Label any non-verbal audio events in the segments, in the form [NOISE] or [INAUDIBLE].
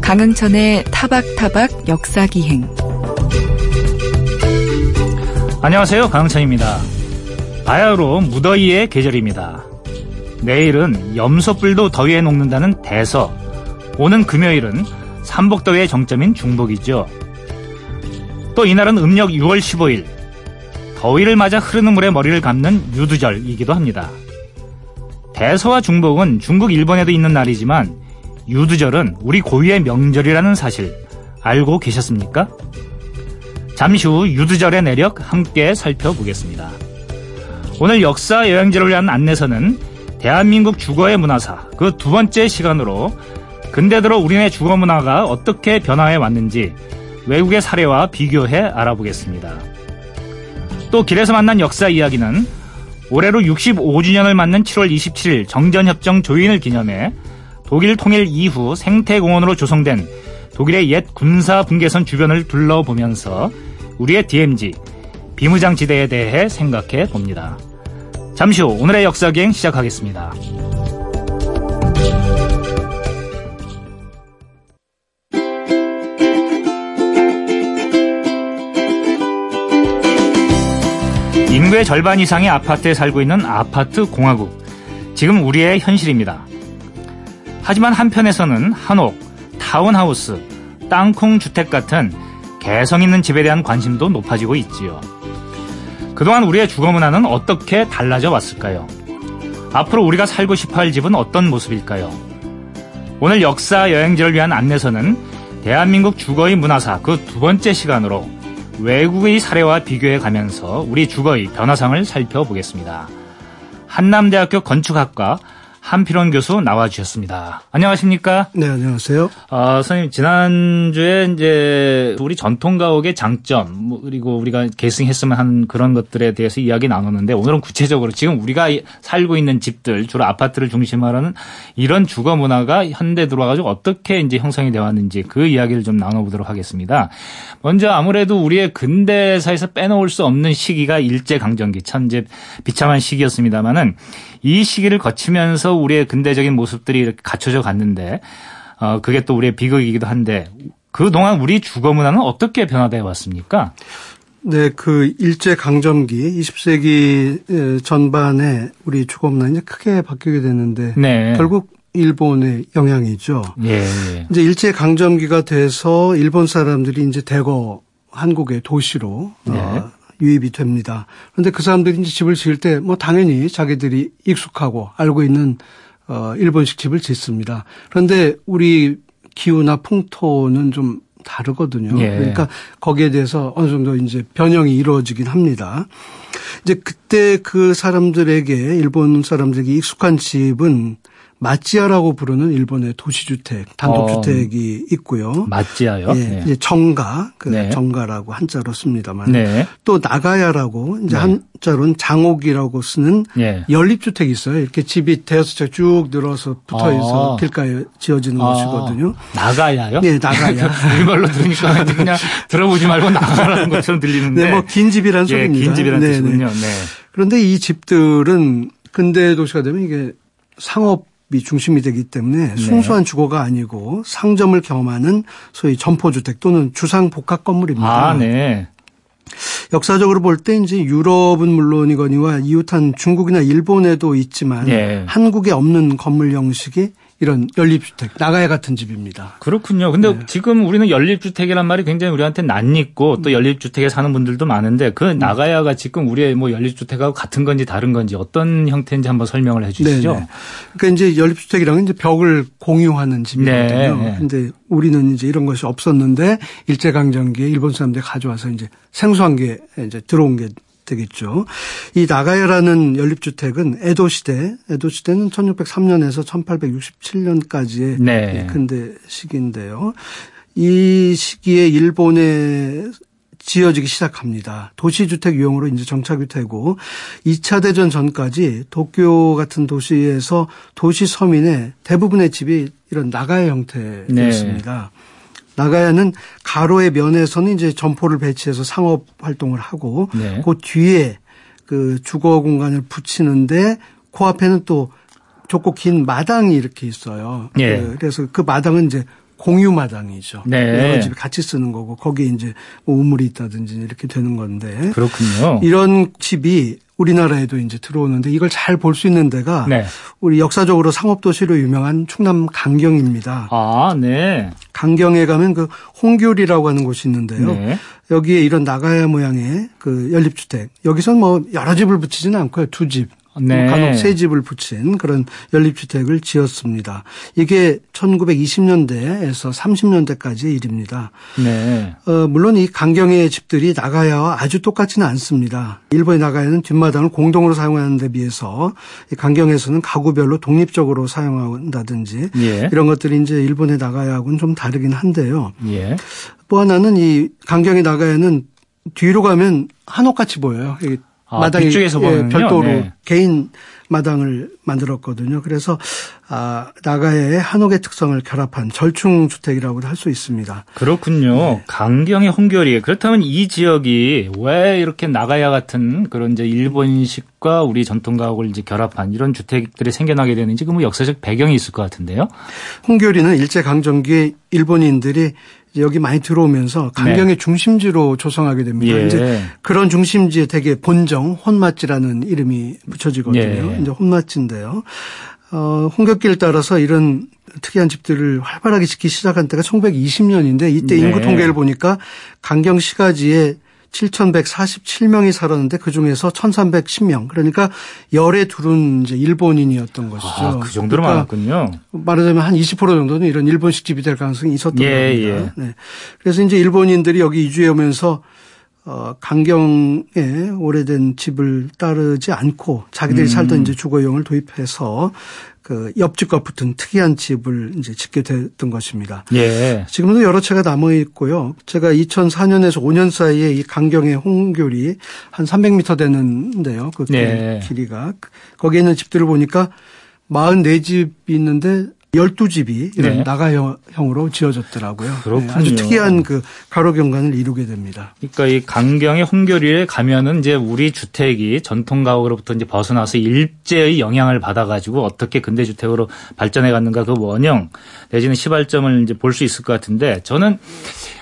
강흥천의 타박타박 역사기행 안녕하세요. 강흥천입니다. 바야흐로 무더위의 계절입니다. 내일은 염소뿔도 더위에 녹는다는 대서, 오는 금요일은 삼복더위의 정점인 중복이죠. 또 이날은 음력 6월 15일, 더위를 맞아 흐르는 물에 머리를 감는 유두절이기도 합니다. 대서와 중복은 중국, 일본에도 있는 날이지만 유두절은 우리 고유의 명절이라는 사실 알고 계셨습니까? 잠시 후 유두절의 내력 함께 살펴보겠습니다. 오늘 역사 여행지를 위한 안내서는 대한민국 주거의 문화사 그 두 번째 시간으로 근대 들어 우리네 주거 문화가 어떻게 변화해 왔는지 외국의 사례와 비교해 알아보겠습니다. 또 길에서 만난 역사 이야기는 올해로 65주년을 맞는 7월 27일 정전협정 조인을 기념해 독일 통일 이후 생태공원으로 조성된 독일의 옛 군사 분계선 주변을 둘러보면서 우리의 DMZ, 비무장지대에 대해 생각해 봅니다. 잠시 후 오늘의 역사기행 시작하겠습니다. 인구의 절반 이상이 아파트에 살고 있는 아파트 공화국. 지금 우리의 현실입니다. 하지만 한편에서는 한옥, 타운하우스, 땅콩 주택 같은 개성 있는 집에 대한 관심도 높아지고 있지요. 그동안 우리의 주거 문화는 어떻게 달라져 왔을까요? 앞으로 우리가 살고 싶어 할 집은 어떤 모습일까요? 오늘 역사 여행지를 위한 안내서는 대한민국 주거의 문화사 그 두 번째 시간으로 외국의 사례와 비교해 가면서 우리 주거의 변화상을 살펴보겠습니다. 한남대학교 건축학과 한필원 교수 나와주셨습니다. 안녕하십니까? 네, 안녕하세요. 아, 선생님, 지난주에 이제 우리 전통 가옥의 장점, 뭐 그리고 우리가 계승했으면 하는 그런 것들에 대해서 이야기 나눴는데 오늘은 구체적으로 지금 우리가 살고 있는 집들, 주로 아파트를 중심으로 하는 이런 주거 문화가 현대 들어와가지고 어떻게 이제 형성이 되어 왔는지 그 이야기를 좀 나눠보도록 하겠습니다. 먼저 아무래도 우리의 근대사에서 빼놓을 수 없는 시기가 일제 강점기, 참 이제 비참한 시기였습니다만은 이 시기를 거치면서 우리의 근대적인 모습들이 이렇게 갖춰져 갔는데 어 그게 또 우리의 비극이기도 한데 그동안 우리 주거 문화는 어떻게 변화되어 왔습니까? 네, 그 일제 강점기 20세기 전반에 우리 주거 문화는 이제 크게 바뀌게 됐는데 네. 결국 일본의 영향이죠. 예. 이제 일제 강점기가 돼서 일본 사람들이 이제 대거 한국의 도시로 네. 어, 유입이 됩니다. 그런데 그 사람들이 이제 집을 지을 때 뭐 당연히 자기들이 익숙하고 알고 있는 어 일본식 집을 짓습니다. 그런데 우리 기후나 풍토는 좀 다르거든요. 예. 그러니까 거기에 대해서 어느 정도 이제 변형이 이루어지긴 합니다. 이제 그때 그 사람들에게 일본 사람들에게 익숙한 집은 마찌아라고 부르는 일본의 도시주택, 단독주택이 어, 있고요. 마찌아요? 예, 네. 이제 정가, 그 네. 정가라고 한자로 씁니다만. 네. 또 나가야라고 이제 네. 한자로는 장옥이라고 쓰는 예. 연립주택이 있어요. 이렇게 집이 대여섯 채 쭉 늘어서 붙어 있어 아. 길가에 지어지는 아. 것이거든요. 나가야요? 네, 나가야. [LAUGHS] 우리말로 들으니까 그냥 들어보지 말고 나가라는 것처럼 들리는데. 네, 뭐 긴 집이라는 예, 소리입니다. 긴 집이라는 네, 뜻이군요. 네. 그런데 이 집들은 근대 도시가 되면 이게 상업 이 중심이 되기 때문에 네. 순수한 주거가 아니고 상점을 겸하는 소위 점포주택 또는 주상 복합 건물입니다. 아, 네. 역사적으로 볼 때 이제 유럽은 물론이거니와 이웃한 중국이나 일본에도 있지만 네. 한국에 없는 건물 형식이 이런 연립주택, 나가야 같은 집입니다. 그렇군요. 근데 네. 지금 우리는 연립주택이란 말이 굉장히 우리한테 낯익고 또 음. 연립주택에 사는 분들도 많은데 그 음. 나가야가 지금 우리의 뭐 연립주택하고 같은 건지 다른 건지 어떤 형태인지 한번 설명을 해 주시죠. 네네. 그러니까 이제 연립주택이라는 이제 벽을 공유하는 집이거든요. 네. 근데 우리는 이제 이런 것이 없었는데 일제강점기에 일본 사람들이 가져와서 이제 생소한 게 이제 들어온 게 되겠죠. 이 나가야라는 연립주택은 에도 시대, 에도 시대는 1603년에서 1867년까지의 네. 근대 시기인데요. 이 시기에 일본에 지어지기 시작합니다. 도시주택 유형으로 이제 정착이 되고 2차 대전 전까지 도쿄 같은 도시에서 도시 서민의 대부분의 집이 이런 나가야 형태였습니다. 네. 나가야는 가로의 면에서는 이제 점포를 배치해서 상업 활동을 하고 네. 그 뒤에 그 주거 공간을 붙이는데 그 앞에는 또 좁고 긴 마당이 이렇게 있어요. 예. 그, 그래서 그 마당은 이제 공유 마당이죠. 네. 여러 집이 같이 쓰는 거고 거기에 이제 뭐 우물이 있다든지 이렇게 되는 건데. 그렇군요. 이런 집이 우리나라에도 이제 들어오는데 이걸 잘 볼 수 있는 데가 네. 우리 역사적으로 상업도시로 유명한 충남 강경입니다. 아, 네. 강경에 가면 그 홍교리라고 하는 곳이 있는데요. 네. 여기에 이런 나가야 모양의 그 연립주택. 여기선 뭐 여러 집을 붙이지는 않고요. 두 집. 네. 간혹 새 집을 붙인 그런 연립주택을 지었습니다. 이게 1920년대에서 30년대까지의 일입니다. 네. 어, 물론 이 강경의 집들이 나가야와 아주 똑같지는 않습니다. 일본의 나가야는 뒷마당을 공동으로 사용하는 데 비해서 강경에서는 가구별로 독립적으로 사용한다든지 예. 이런 것들이 이제 일본의 나가야하고는 좀 다르긴 한데요. 예. 또 하나는 이 강경의 나가야는 뒤로 가면 한옥같이 보여요. 아, 마당이 쪽에서 예, 별도로 네. 개인 마당을 만들었거든요. 그래서 아, 나가야의 한옥의 특성을 결합한 절충 주택이라고도 할수 있습니다. 그렇군요. 네. 강경의 홍교리. 그렇다면 이 지역이 왜 이렇게 나가야 같은 그런 이제 일본식과 우리 전통 가옥을 이제 결합한 이런 주택들이 생겨나게 되는지 그 뭐 역사적 배경이 있을 것 같은데요. 홍교리는 일제 강점기 일본인들이 여기 많이 들어오면서 강경의 네. 중심지로 조성하게 됩니다. 예. 이제 그런 중심지에 되게 본정 혼맛지라는 이름이 붙여지거든요. 예. 이제 혼맛지인데요. 어, 홍격길 따라서 이런 특이한 집들을 활발하게 짓기 시작한 때가 1920년인데 이때 네. 인구 통계를 보니까 강경 시가지에 7,147명이 살았는데 그 중에서 1,310명. 그러니까 열에 둘은 이제 일본인이었던 것이죠. 아, 그 정도로 그러니까 많았군요. 말하자면 한 20% 정도는 이런 일본식 집이 될 가능성이 있었던 예, 겁니다. 예. 네. 그래서 이제 일본인들이 여기 이주해 오면서 어, 강경에 오래된 집을 따르지 않고 자기들이 음. 살던 이제 주거용을 도입해서 그 옆집과 붙은 특이한 집을 이제 짓게 됐던 것입니다. 예. 지금도 여러 채가 남아 있고요. 제가 2004년에서 5년 사이에 이 강경의 홍교리 한 300m 되는데요. 그 네. 길이가 거기에 있는 집들을 보니까 44집이 있는데 12집이 이런 네. 나가형으로 지어졌더라고요. 그렇군요. 네, 아주 특이한 그 가로 경관을 이루게 됩니다. 그러니까 이 강경의 홍교리에 가면은 이제 우리 주택이 전통 가옥으로부터 이제 벗어나서 일제의 영향을 받아 가지고 어떻게 근대 주택으로 발전해 갔는가 그 원형 내지는 시발점을 이제 볼 수 있을 것 같은데 저는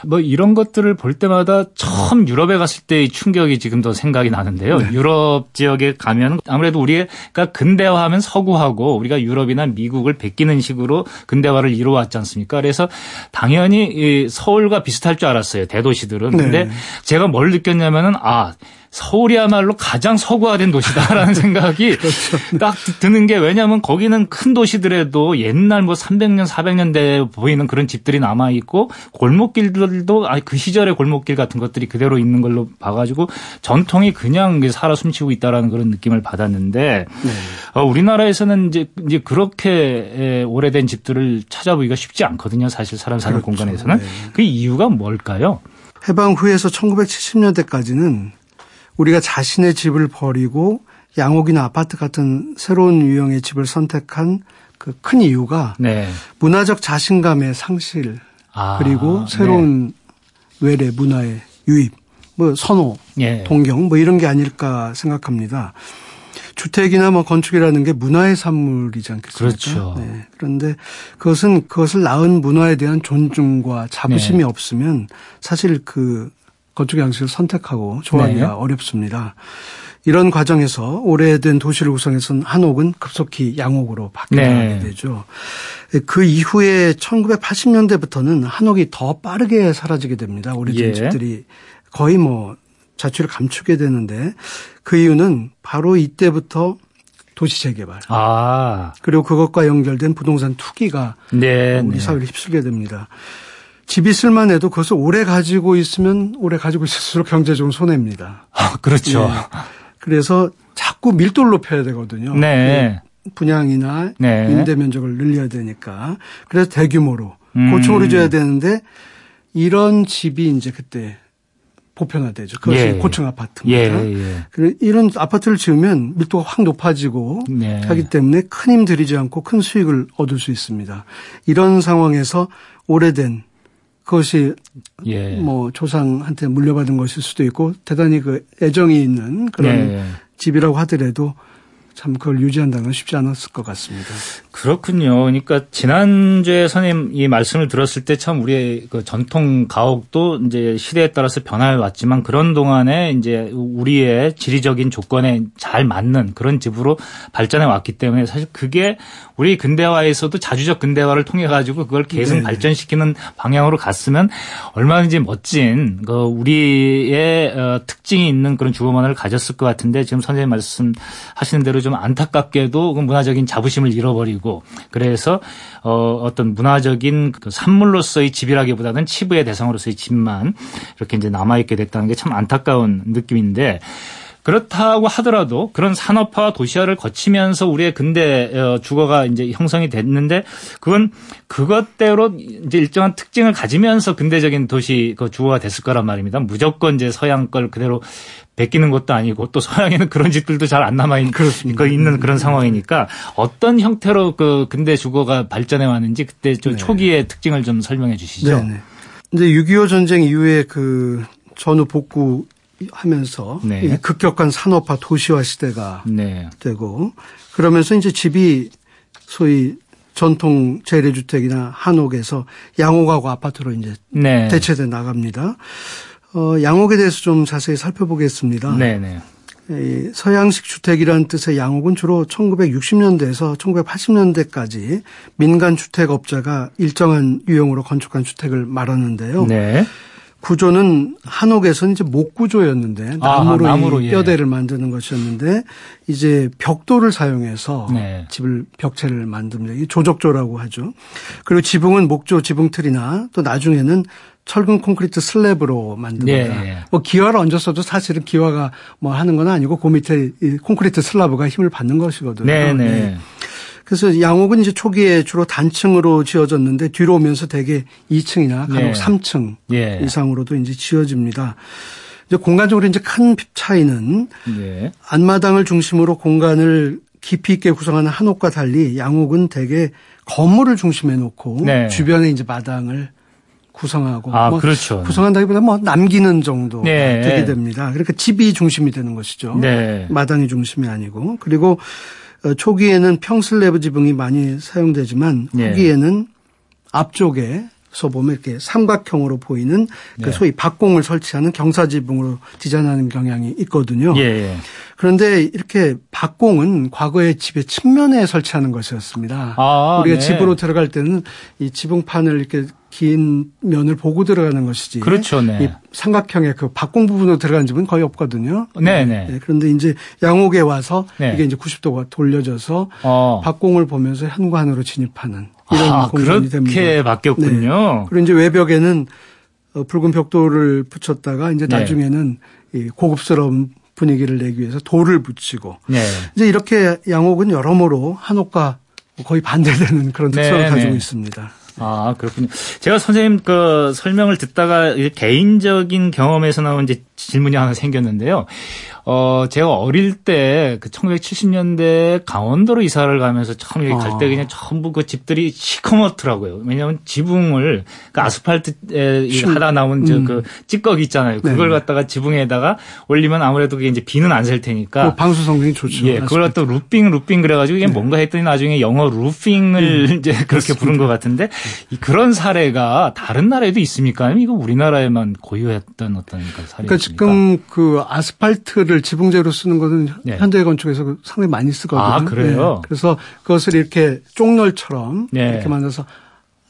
뭐 이런 것들을 볼 때마다 처음 유럽에 갔을 때의 충격이 지금도 생각이 나는데요. 네. 유럽 지역에 가면 아무래도 우리가 근대화하면 서구하고 우리가 유럽이나 미국을 베끼는 식 식으로 근대화를 이루어왔지 않습니까? 그래서 당연히 서울과 비슷할 줄 알았어요. 대도시들은. 네. 근데 제가 뭘 느꼈냐면은 아, 서울이야말로 가장 서구화된 도시다라는 [LAUGHS] 생각이 그렇죠. 딱 드는 게 왜냐하면 거기는 큰 도시들에도 옛날 뭐 300년, 400년대 보이는 그런 집들이 남아 있고 골목길들도 아그 시절의 골목길 같은 것들이 그대로 있는 걸로 봐가지고 전통이 그냥 살아 숨쉬고 있다라는 그런 느낌을 받았는데 네. 어, 우리나라에서는 이제 이제 그렇게 오래된 집들을 찾아보기가 쉽지 않거든요. 사실 사람 사는 그렇죠. 공간에서는 네. 그 이유가 뭘까요? 해방 후에서 1970년대까지는 우리가 자신의 집을 버리고 양옥이나 아파트 같은 새로운 유형의 집을 선택한 그 큰 이유가 네. 문화적 자신감의 상실 아, 그리고 새로운 네. 외래 문화의 유입, 뭐 선호, 예. 동경 뭐 이런 게 아닐까 생각합니다. 주택이나 뭐 건축이라는 게 문화의 산물이지 않겠습니까? 그렇죠. 네. 그런데 그것은 그것을 낳은 문화에 대한 존중과 자부심이 네. 없으면 사실 그 건축 양식을 선택하고 좋아하기가 네. 어렵습니다. 이런 과정에서 오래된 도시를 구성해선 한옥은 급속히 양옥으로 바뀌게 네. 되죠. 그 이후에 1980년대부터는 한옥이 더 빠르게 사라지게 됩니다. 오래된 예. 집들이 거의 뭐 자취를 감추게 되는데 그 이유는 바로 이때부터 도시 재개발. 아. 그리고 그것과 연결된 부동산 투기가 네, 우리 네. 사회를 휩쓸게 됩니다. 집이 쓸만해도 그것을 오래 가지고 있으면 오래 가지고 있을수록 경제적으로 손해입니다. 아, 그렇죠. 네. 그래서 자꾸 밀도를 높여야 되거든요. 네. 그 분양이나 네. 임대 면적을 늘려야 되니까. 그래서 대규모로 음. 고층으로 줘야 되는데 이런 집이 이제 그때 보편화되죠. 그것이 예. 고층 아파트입니다. 예, 예. 이런 아파트를 지으면 밀도가 확 높아지고 네. 하기 때문에 큰 힘 들이지 않고 큰 수익을 얻을 수 있습니다. 이런 상황에서 오래된 그것이 예. 뭐 조상한테 물려받은 것일 수도 있고 대단히 그 애정이 있는 그런 예. 집이라고 하더라도 참 그걸 유지한다는 건 쉽지 않았을 것 같습니다. 그렇군요. 그러니까 지난주에 선생님 이 말씀을 들었을 때 참 우리의 그 전통 가옥도 이제 시대에 따라서 변화해 왔지만 그런 동안에 이제 우리의 지리적인 조건에 잘 맞는 그런 집으로 발전해 왔기 때문에 사실 그게 우리 근대화에서도 자주적 근대화를 통해 가지고 그걸 계속 네. 발전시키는 방향으로 갔으면 얼마든지 멋진 그 우리의 어, 특징이 있는 그런 주거 문화를 가졌을 것 같은데 지금 선생님 말씀하시는 대로 좀 안타깝게도 그 문화적인 자부심을 잃어버리고 그래서 어 어떤 문화적인 그 산물로서의 집이라기보다는 치부의 대상으로서의 집만 이렇게 이제 남아 있게 됐다는 게 참 안타까운 느낌인데 그렇다고 하더라도 그런 산업화와 도시화를 거치면서 우리의 근대 어, 주거가 이제 형성이 됐는데 그건 그것대로 이제 일정한 특징을 가지면서 근대적인 도시 그 주거가 됐을 거란 말입니다. 무조건 이제 서양 걸 그대로 베끼는 것도 아니고 또 서양에는 [LAUGHS] 그런 집들도 잘 안 남아 있는, 있는 그런 상황이니까 어떤 형태로 그 근대 주거가 발전해 왔는지 그때 좀 네. 초기의 특징을 좀 설명해 주시죠. 네. 이제 6.25 전쟁 이후에 그 전후 복구 하면서 네. 급격한 산업화 도시화 시대가 네. 되고 그러면서 이제 집이 소위 전통 재래주택이나 한옥에서 양옥하고 아파트로 이제 네. 대체돼 나갑니다. 어, 양옥에 대해서 좀 자세히 살펴보겠습니다. 네네. 네. 서양식 주택이라는 뜻의 양옥은 주로 1960년대에서 1980년대까지 민간 주택 업자가 일정한 유형으로 건축한 주택을 말하는데요. 네. 구조는 한옥에서는 이제 목구조였는데 나무로, 아, 나무로 예. 뼈대를 만드는 것이었는데 이제 벽돌을 사용해서 네. 집을 벽체를 만듭니다. 이 조적조라고 하죠. 그리고 지붕은 목조 지붕틀이나 또 나중에는 철근 콘크리트 슬랩으로 만듭니다. 네. 뭐 기와를 얹었어도 사실은 기와가 뭐 하는 건 아니고 그 밑에 콘크리트 슬라브가 힘을 받는 것이거든요. 네. 네. 네. 그래서 양옥은 이제 초기에 주로 단층으로 지어졌는데 뒤로 오면서 대개 2층이나 간혹 네. 3층 네. 이상으로도 이제 지어집니다. 이제 공간적으로 이제 큰 차이는 네. 안마당을 중심으로 공간을 깊이 있게 구성하는 한옥과 달리 양옥은 대개 건물을 중심에 놓고 네. 주변에 이제 마당을 구성하고 아, 뭐 그렇죠. 구성한다기보다 뭐 남기는 정도 네. 되게 됩니다. 그러니까 집이 중심이 되는 것이죠. 네. 마당이 중심이 아니고 그리고 어, 초기에는 평슬레브 지붕이 많이 사용되지만 네. 후기에는 앞쪽에 서 보면 이렇게 삼각형으로 보이는 그 네. 소위 박공을 설치하는 경사지붕으로 디자인하는 경향이 있거든요. 예, 예. 그런데 이렇게 박공은 과거에 집의 측면에 설치하는 것이었습니다. 아, 우리가 네. 집으로 들어갈 때는 이 지붕판을 이렇게 긴 면을 보고 들어가는 것이지. 그렇죠. 네. 이 삼각형의 그 박공 부분으로 들어가는 집은 거의 없거든요. 네, 네. 네. 그런데 이제 양옥에 와서 네. 이게 이제 90도가 돌려져서 어. 박공을 보면서 현관으로 진입하는 이런 아, 공간이 됩니다. 그렇게 바뀌었군요. 네. 그리고 이제 외벽에는 어, 붉은 벽돌을 붙였다가 이제 네. 나중에는 이 고급스러운 분위기를 내기 위해서 돌을 붙이고 네. 이제 이렇게 양옥은 여러모로 한옥과 거의 반대되는 그런 특성을 네, 가지고 있습니다. 아, 그렇군요. 제가 선생님 그 설명을 듣다가 개인적인 경험에서 나온 이제 질문이 하나 생겼는데요. 어, 제가 어릴 때 그 1970년대 강원도로 이사를 가면서 처음 여기 갈때 아. 그냥 전부 그 집들이 시커멓더라고요. 왜냐하면 지붕을 그 아스팔트에 하다 나온 음. 저그 찌꺼기 있잖아요. 그걸 네. 갖다가 지붕에다가 올리면 아무래도 그게 이제 비는 안 셀 테니까. 뭐 방수 성능이 좋죠. 예, 그걸 갖다 루핑 루핑 그래가지고 이게 네. 뭔가 했더니 나중에 영어 루핑을 음. [LAUGHS] 이제 그렇게 부른 것 같은데 그런 사례가 다른 나라에도 있습니까? 아니면 이거 우리나라에만 고유했던 어떤 그 사례입니까? 그러니까 지금 그 아스팔트를 를 지붕재로 쓰는 것은 네. 현대 건축에서 상당히 많이 쓰거든요. 아, 그래요? 네. 그래서 그것을 이렇게 쪽널처럼 네. 이렇게 만들어서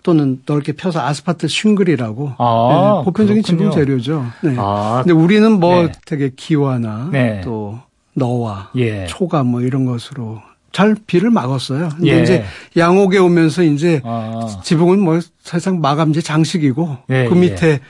또는 넓게 펴서 아스팔트 shingle이라고 아, 네. 보편적인 지붕 재료죠. 네. 아, 근데 우리는 뭐 네. 되게 기와나 네. 또 너와 예. 초가 뭐 이런 것으로 잘 비를 막았어요. 근데 예. 이제 양옥에 오면서 이제 아. 지붕은 뭐 사실상 마감재 장식이고 예, 그 밑에 예.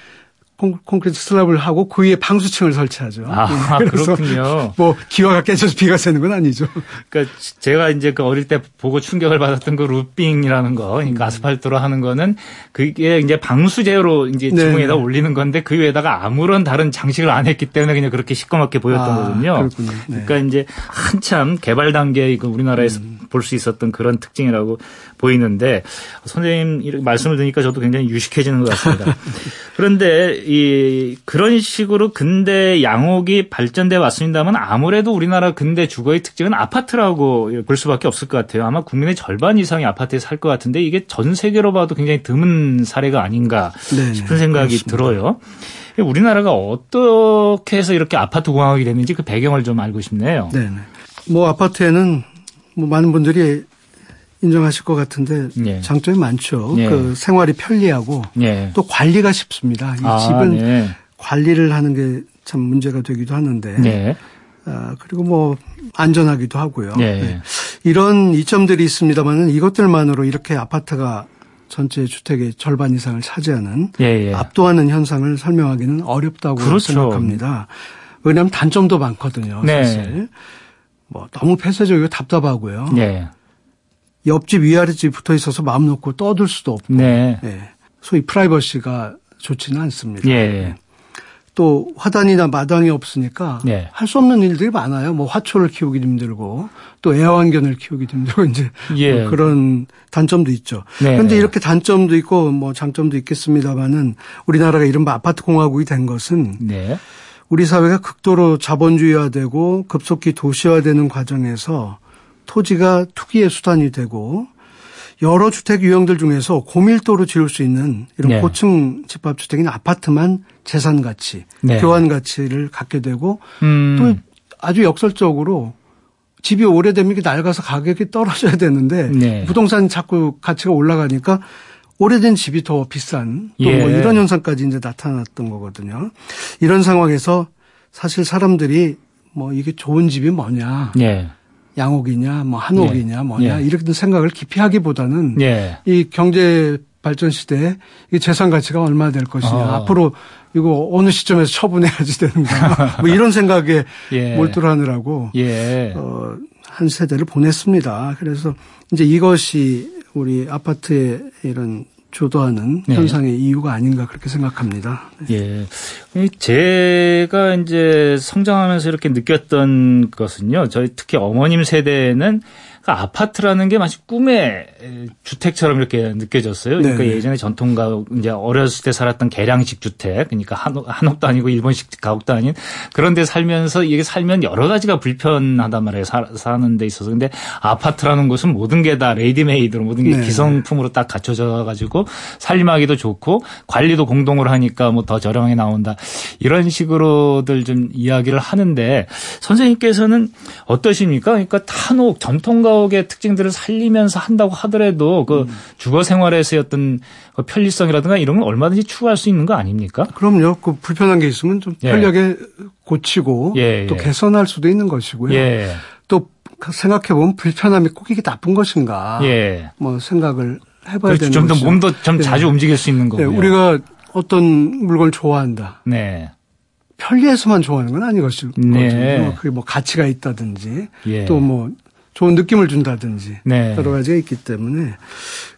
콘크리트 slab을 하고 그 위에 방수층을 설치하죠. 아, [LAUGHS] 네. 그렇군요. 뭐 기와가 깨져서 비가 새는 건 아니죠. 그러니까 제가 이제 그 어릴 때 보고 충격을 받았던 그 루핑이라는 거, 그러니까 음. 아스팔트로 하는 거는 그게 이제 방수제로 이제 네. 지붕에다 네. 올리는 건데 그 위에다가 아무런 다른 장식을 안 했기 때문에 그냥 그렇게 시꺼멓게 보였던 아, 거거든요. 그렇군요. 네. 그러니까 이제 한참 개발 단계의 그 우리나라에서 음. 볼 수 있었던 그런 특징이라고 보이는데 선생님 이렇게 말씀을 드니까 저도 굉장히 유식해지는 것 같습니다. [LAUGHS] 그런데 이 그런 식으로 근대 양옥이 발전돼 왔습니다만 아무래도 우리나라 근대 주거의 특징은 아파트라고 볼 수밖에 없을 것 같아요. 아마 국민의 절반 이상이 아파트에 살 것 같은데 이게 전 세계로 봐도 굉장히 드문 사례가 아닌가 네네, 싶은 생각이 그렇습니다. 들어요. 우리나라가 어떻게 해서 이렇게 아파트 공학이 됐는지 그 배경을 좀 알고 싶네요. 네. 뭐 아파트에는 뭐 많은 분들이 인정하실 것 같은데 예. 장점이 많죠. 예. 그 생활이 편리하고 예. 또 관리가 쉽습니다. 이 아, 집은 네. 관리를 하는 게 참 문제가 되기도 하는데 네. 아, 그리고 뭐 안전하기도 하고요. 네. 네. 이런 이점들이 있습니다만은 이것들만으로 이렇게 아파트가 전체 주택의 절반 이상을 차지하는 예, 예. 압도하는 현상을 설명하기는 어렵다고 그렇죠. 생각합니다. 왜냐하면 단점도 많거든요. 네. 사실 뭐 너무 폐쇄적이고 답답하고요. 네. 옆집 위아래집 붙어 있어서 마음 놓고 떠들 수도 없고, 네. 네. 소위 프라이버시가 좋지는 않습니다. 예. 또 화단이나 마당이 없으니까 네. 할수 없는 일들이 많아요. 뭐 화초를 키우기 힘들고 또 애완견을 키우기 힘들고 이제 예. 뭐 그런 단점도 있죠. 네. 그런데 이렇게 단점도 있고 뭐 장점도 있겠습니다만은 우리나라가 이른바 아파트 공화국이 된 것은 네. 우리 사회가 극도로 자본주의화되고 급속히 도시화되는 과정에서 토지가 투기의 수단이 되고 여러 주택 유형들 중에서 고밀도로 지을 수 있는 이런 네. 고층 집합주택이나 아파트만 재산 가치, 네. 교환 가치를 갖게 되고 음. 또 아주 역설적으로 집이 오래되면 이게 낡아서 가격이 떨어져야 되는데 네. 부동산 자꾸 가치가 올라가니까 오래된 집이 더 비싼 또뭐 예. 이런 현상까지 이제 나타났던 거거든요. 이런 상황에서 사실 사람들이 뭐 이게 좋은 집이 뭐냐. 예. 양옥이냐, 뭐 한옥이냐, 예. 뭐냐 예. 이렇게 생각을 깊이 하기보다는 예. 이 경제 발전 시대에 이 재산 가치가 얼마 될 것이냐, 어. 앞으로 이거 어느 시점에서 처분해야지 되는가, [LAUGHS] 뭐 이런 생각에 예. 몰두하느라고 예. 어, 한 세대를 보냈습니다. 그래서 이제 이것이 우리 아파트의 이런 주도하는 네. 현상의 이유가 아닌가 그렇게 생각합니다. 네. 예. 제가 이제 성장하면서 이렇게 느꼈던 것은요. 저희 특히 어머님 세대는 그러니까 아파트라는 게 마치 꿈의 주택처럼 이렇게 느껴졌어요. 그러니까 네네. 예전에 전통가옥 이제 어렸을 때 살았던 계량식 주택, 그러니까 한옥, 한옥 도 아니고 일본식 가옥도 아닌 그런 데 살면서 이게 살면 여러 가지가 불편하단 말이에요. 사, 사는 데 있어서. 근데 아파트라는 곳은 모든 게 다 ready-made로 모든 게 네. 기성품으로 딱 갖춰져 가지고 살림하기도 좋고 관리도 공동으로 하니까 뭐 더 저렴하게 나온다. 이런 식으로들 좀 이야기를 하는데 선생님께서는 어떠십니까? 그러니까 한옥 전통가옥 지역의 특징들을 살리면서 한다고 하더라도 그 음. 주거 생활에서의 어떤 그 편리성이라든가 이런 건 얼마든지 추구할 수 있는 거 아닙니까? 그럼요. 그 불편한 게 있으면 좀 예. 편리하게 예. 고치고 예, 또 예. 개선할 수도 있는 것이고요. 예. 또 생각해 보면 불편함이 꼭 이게 나쁜 것인가? 예. 뭐 생각을 해봐야 그렇죠. 되는 좀더 몸도 좀 자주 움직일 수 있는 거고요. 우리가 어떤 물건을 좋아한다. 네. 편리해서만 좋아하는 건 아니거든요. 네. 그게 뭐 가치가 있다든지 예. 또뭐 좋은 느낌을 준다든지 네. 여러 가지가 있기 때문에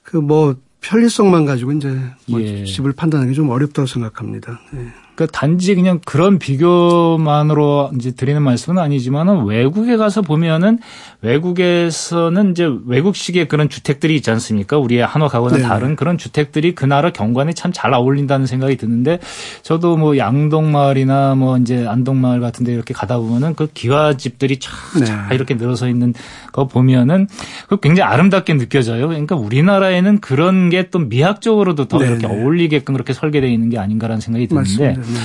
그 뭐 편리성만 가지고 이제 뭐 예. 집을 판단하기 좀 어렵다고 생각합니다. 네. 그러니까 단지 그냥 그런 비교만으로 이제 드리는 말씀은 아니지만은 외국에 가서 보면은 외국에서는 이제 외국식의 그런 주택들이 있지 않습니까? 우리의 한옥하고는 네. 다른 그런 주택들이 그 나라 경관에 참 잘 어울린다는 생각이 드는데 저도 뭐 양동마을이나 뭐 이제 안동마을 같은 데 이렇게 가다 보면은 그 기와집들이 쫙 네. 이렇게 늘어서 있는 거 보면은 그 굉장히 아름답게 느껴져요. 그러니까 우리나라에는 그런 게 또 미학적으로도 더 네. 이렇게 어울리게끔 그렇게 설계되어 있는 게 아닌가라는 생각이 드는데 맞습니다. 네.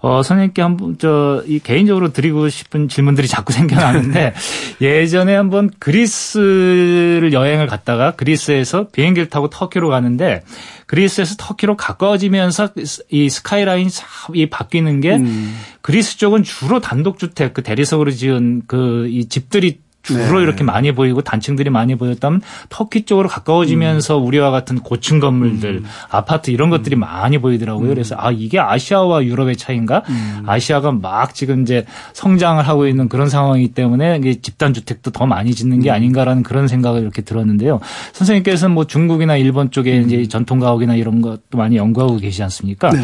어, 선생님께 한번 저 이 개인적으로 드리고 싶은 질문들이 자꾸 생겨나는데 [LAUGHS] 예전에 한번 그리스를 여행을 갔다가 그리스에서 비행기를 타고 터키로 가는데 그리스에서 터키로 가까워지면서 이 스카이라인 이 바뀌는 게 음. 그리스 쪽은 주로 단독주택 그 대리석으로 지은 그 이 집들이 주로 네. 이렇게 많이 보이고 단층들이 많이 보였다면 터키 쪽으로 가까워지면서 음. 우리와 같은 고층 건물들, 음. 아파트 이런 것들이 음. 많이 보이더라고요. 음. 그래서 아 이게 아시아와 유럽의 차이인가? 음. 아시아가 막 지금 이제 성장을 하고 있는 그런 상황이기 때문에 집단 주택도 더 많이 짓는 게 음. 아닌가라는 그런 생각을 이렇게 들었는데요. 선생님께서는 뭐 중국이나 일본 쪽에 이제 전통 가옥이나 이런 것도 많이 연구하고 계시지 않습니까? 네.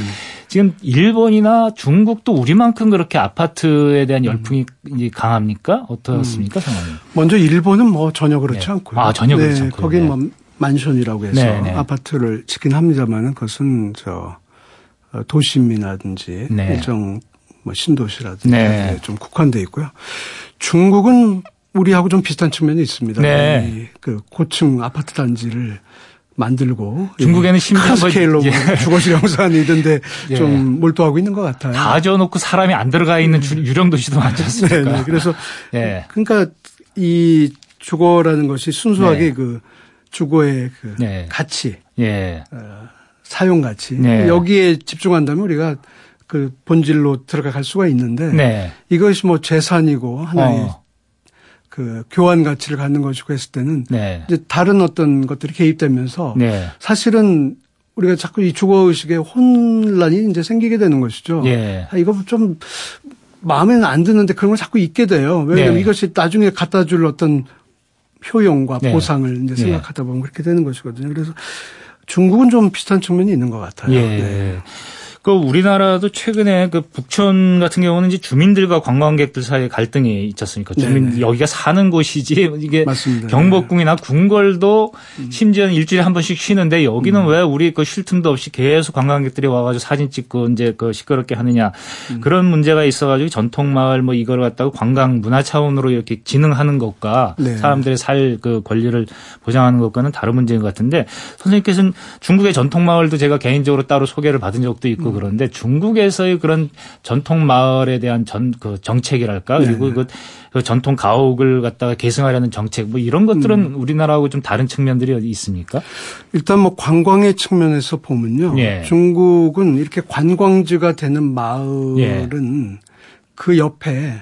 지금 일본이나 중국도 우리만큼 그렇게 아파트에 대한 열풍이 음. 강합니까? 어떻습니까, 음. 상황이? 먼저 일본은 뭐 전혀 그렇지 네. 않고요. 아, 전혀 그렇지 네, 않고. 거긴 뭐 만션이라고 해서 네, 네. 아파트를 짓긴 합니다만은 그것은 저 어, 도심이라든지 네. 일정 뭐 신도시라든지 네. 좀 국한돼 있고요. 중국은 우리하고 좀 비슷한 측면이 있습니다. 네. 그 고층 아파트 단지를 만들고 중국에는 심지어 뭐 스케일로 예. [LAUGHS] 주거실 형산이 있던데 예. 좀 몰두하고 있는 것 같아요. 다 지어놓고 사람이 안 들어가 있는 네. 유령 도시도 많지 않습니까? 네, 네. 그래서 [LAUGHS] 예. 그러니까 이 주거라는 것이 순수하게 네. 그 주거의 그 네. 가치, 예. 어, 사용 가치 네. 여기에 집중한다면 우리가 그 본질로 들어갈 수가 있는데 네. 이것이 뭐 재산이고 하나의 어. 그 교환 가치를 갖는 것이고 했을 때는 네. 이제 다른 어떤 것들이 개입되면서 네. 사실은 우리가 자꾸 이 주거 의식에 혼란이 이제 생기게 되는 것이죠. 예. 아, 이거 좀 마음에는 안 드는데 그런 걸 자꾸 잊게 돼요. 왜냐하면 네. 이것이 나중에 갖다 줄 어떤 효용과 네. 보상을 이제 네. 생각하다 보면 그렇게 되는 것이거든요. 그래서 중국은 좀 비슷한 측면이 있는 것 같아요. 예. 네. 그 우리나라도 최근에 그 북촌 같은 경우는 이제 주민들과 관광객들 사이에 갈등이 있지 않습니까? 주민 네네. 여기가 사는 곳이지 이게 맞습니다. 경복궁이나 궁궐도 음. 심지어는 일주일에 한 번씩 쉬는데 여기는 음. 왜 우리 그 쉴 틈도 없이 계속 관광객들이 와가지고 사진 찍고 이제 그 시끄럽게 하느냐 음. 그런 문제가 있어가지고 전통 마을 뭐 이걸 갖다가 관광 문화 차원으로 이렇게 진흥하는 것과 네. 사람들의 살 그 권리를 보장하는 것과는 다른 문제인 것 같은데 선생님께서는 중국의 전통 마을도 제가 개인적으로 따로 소개를 받은 적도 있고 음. 그런데 중국에서의 그런 전통 마을에 대한 전 그 정책이랄까 그리고 네. 그, 그, 전통 가옥을 갖다가 계승하려는 정책 뭐 이런 것들은 음. 우리나라하고 좀 다른 측면들이 어디 있습니까? 일단 뭐 관광의 측면에서 보면요. 예. 중국은 이렇게 관광지가 되는 마을은 예. 그 옆에